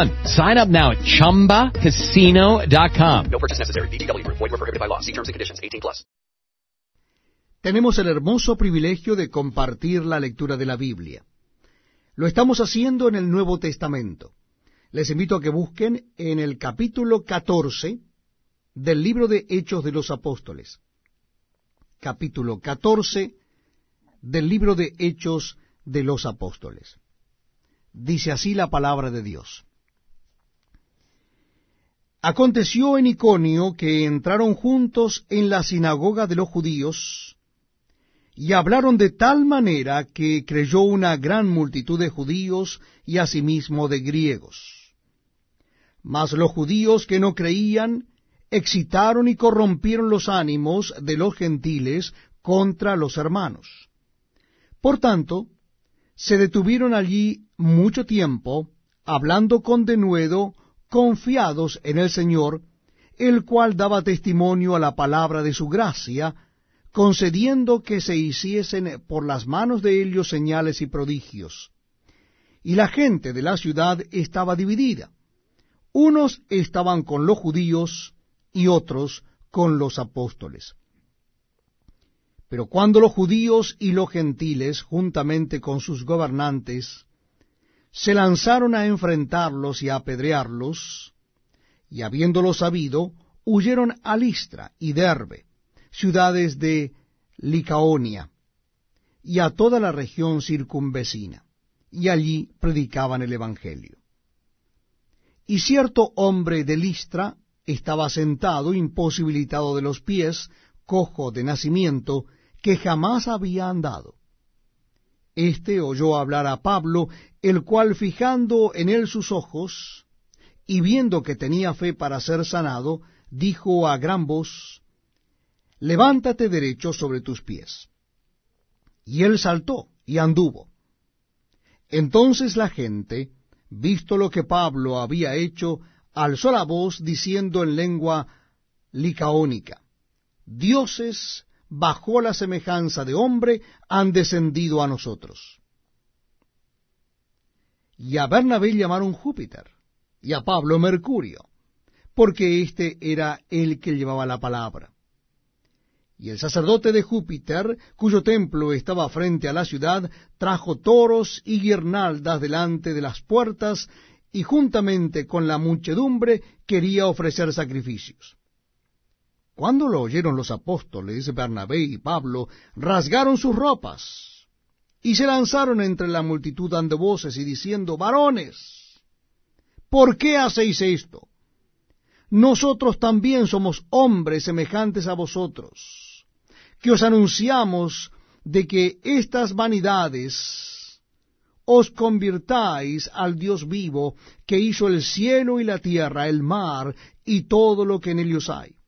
fun. Sign up now at ChumbaCasino.com. No purchase necessary. BGW. Void were prohibited by law. See terms and conditions. 18 plus. Tenemos el hermoso privilegio de compartir la lectura de la Biblia. Lo estamos haciendo en el Nuevo Testamento. Les invito a que busquen en el capítulo 14 del libro de Hechos de los Apóstoles. Capítulo 14 del libro de Hechos de los Apóstoles. Dice así la palabra de Dios. Aconteció en Iconio que entraron juntos en la sinagoga de los judíos, y hablaron de tal manera que creyó una gran multitud de judíos y asimismo de griegos. Mas los judíos que no creían excitaron y corrompieron los ánimos de los gentiles contra los hermanos. Por tanto, se detuvieron allí mucho tiempo, hablando con denuedo, confiados en el Señor, el cual daba testimonio a la palabra de su gracia, concediendo que se hiciesen por las manos de ellos señales y prodigios. Y la gente de la ciudad estaba dividida. Unos estaban con los judíos y otros con los apóstoles. Pero cuando los judíos y los gentiles, juntamente con sus gobernantes, se lanzaron a enfrentarlos y a apedrearlos, y habiéndolo sabido, huyeron a Listra y Derbe, ciudades de Licaonia, y a toda la región circunvecina, y allí predicaban el Evangelio. Y cierto hombre de Listra estaba sentado, imposibilitado de los pies, cojo de nacimiento, que jamás había andado. Este oyó hablar a Pablo, el cual fijando en él sus ojos, y viendo que tenía fe para ser sanado, dijo a gran voz, Levántate derecho sobre tus pies. Y él saltó y anduvo. Entonces la gente, visto lo que Pablo había hecho, alzó la voz diciendo en lengua licaónica, Dioses bajo la semejanza de hombre, han descendido a nosotros. Y a Bernabé llamaron Júpiter, y a Pablo Mercurio, porque éste era el que llevaba la palabra. Y el sacerdote de Júpiter, cuyo templo estaba frente a la ciudad, trajo toros y guirnaldas delante de las puertas, y juntamente con la muchedumbre quería ofrecer sacrificios. Cuando lo oyeron los apóstoles, Bernabé y Pablo, rasgaron sus ropas y se lanzaron entre la multitud dando voces y diciendo, varones, ¿por qué hacéis esto? Nosotros también somos hombres semejantes a vosotros, que os anunciamos de que estas vanidades os convirtáis al Dios vivo que hizo el cielo y la tierra, el mar y todo lo que en ellos hay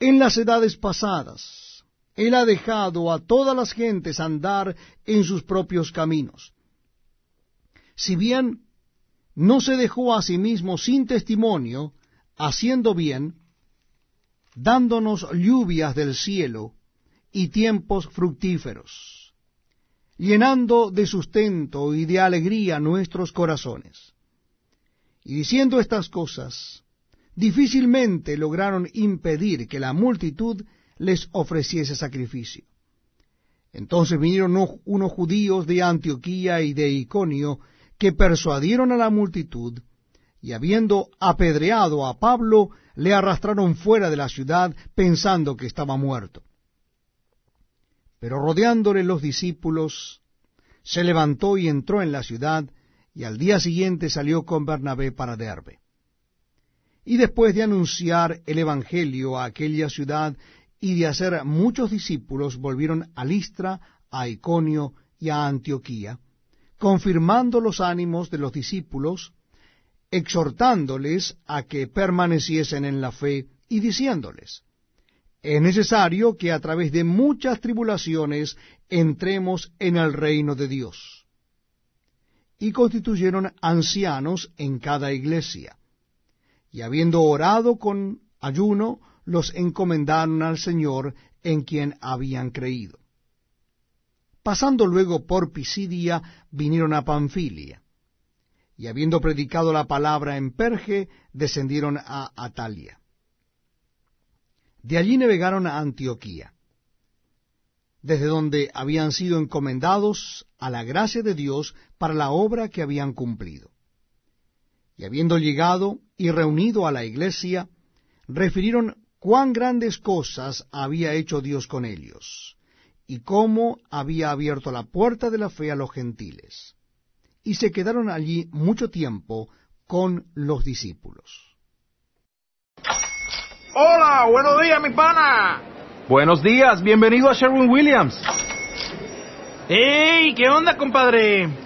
en las edades pasadas, Él ha dejado a todas las gentes andar en sus propios caminos. Si bien no se dejó a sí mismo sin testimonio, haciendo bien, dándonos lluvias del cielo y tiempos fructíferos, llenando de sustento y de alegría nuestros corazones. Y diciendo estas cosas, difícilmente lograron impedir que la multitud les ofreciese sacrificio. Entonces vinieron unos judíos de Antioquía y de Iconio que persuadieron a la multitud, y habiendo apedreado a Pablo, le arrastraron fuera de la ciudad pensando que estaba muerto. Pero rodeándole los discípulos, se levantó y entró en la ciudad, y al día siguiente salió con Bernabé para Derbe. Y después de anunciar el Evangelio a aquella ciudad y de hacer muchos discípulos, volvieron a Listra, a Iconio y a Antioquía, confirmando los ánimos de los discípulos, exhortándoles a que permaneciesen en la fe y diciéndoles, es necesario que a través de muchas tribulaciones entremos en el reino de Dios. Y constituyeron ancianos en cada iglesia y habiendo orado con ayuno, los encomendaron al Señor en quien habían creído. Pasando luego por Pisidia, vinieron a Panfilia, y habiendo predicado la palabra en Perge, descendieron a Atalia. De allí navegaron a Antioquía, desde donde habían sido encomendados a la gracia de Dios para la obra que habían cumplido. Y habiendo llegado y reunido a la iglesia, refirieron cuán grandes cosas había hecho Dios con ellos, y cómo había abierto la puerta de la fe a los gentiles. Y se quedaron allí mucho tiempo con los discípulos. Hola, buenos días, mi pana. Buenos días, bienvenido a Sherwin Williams. ¡Ey! ¿Qué onda, compadre?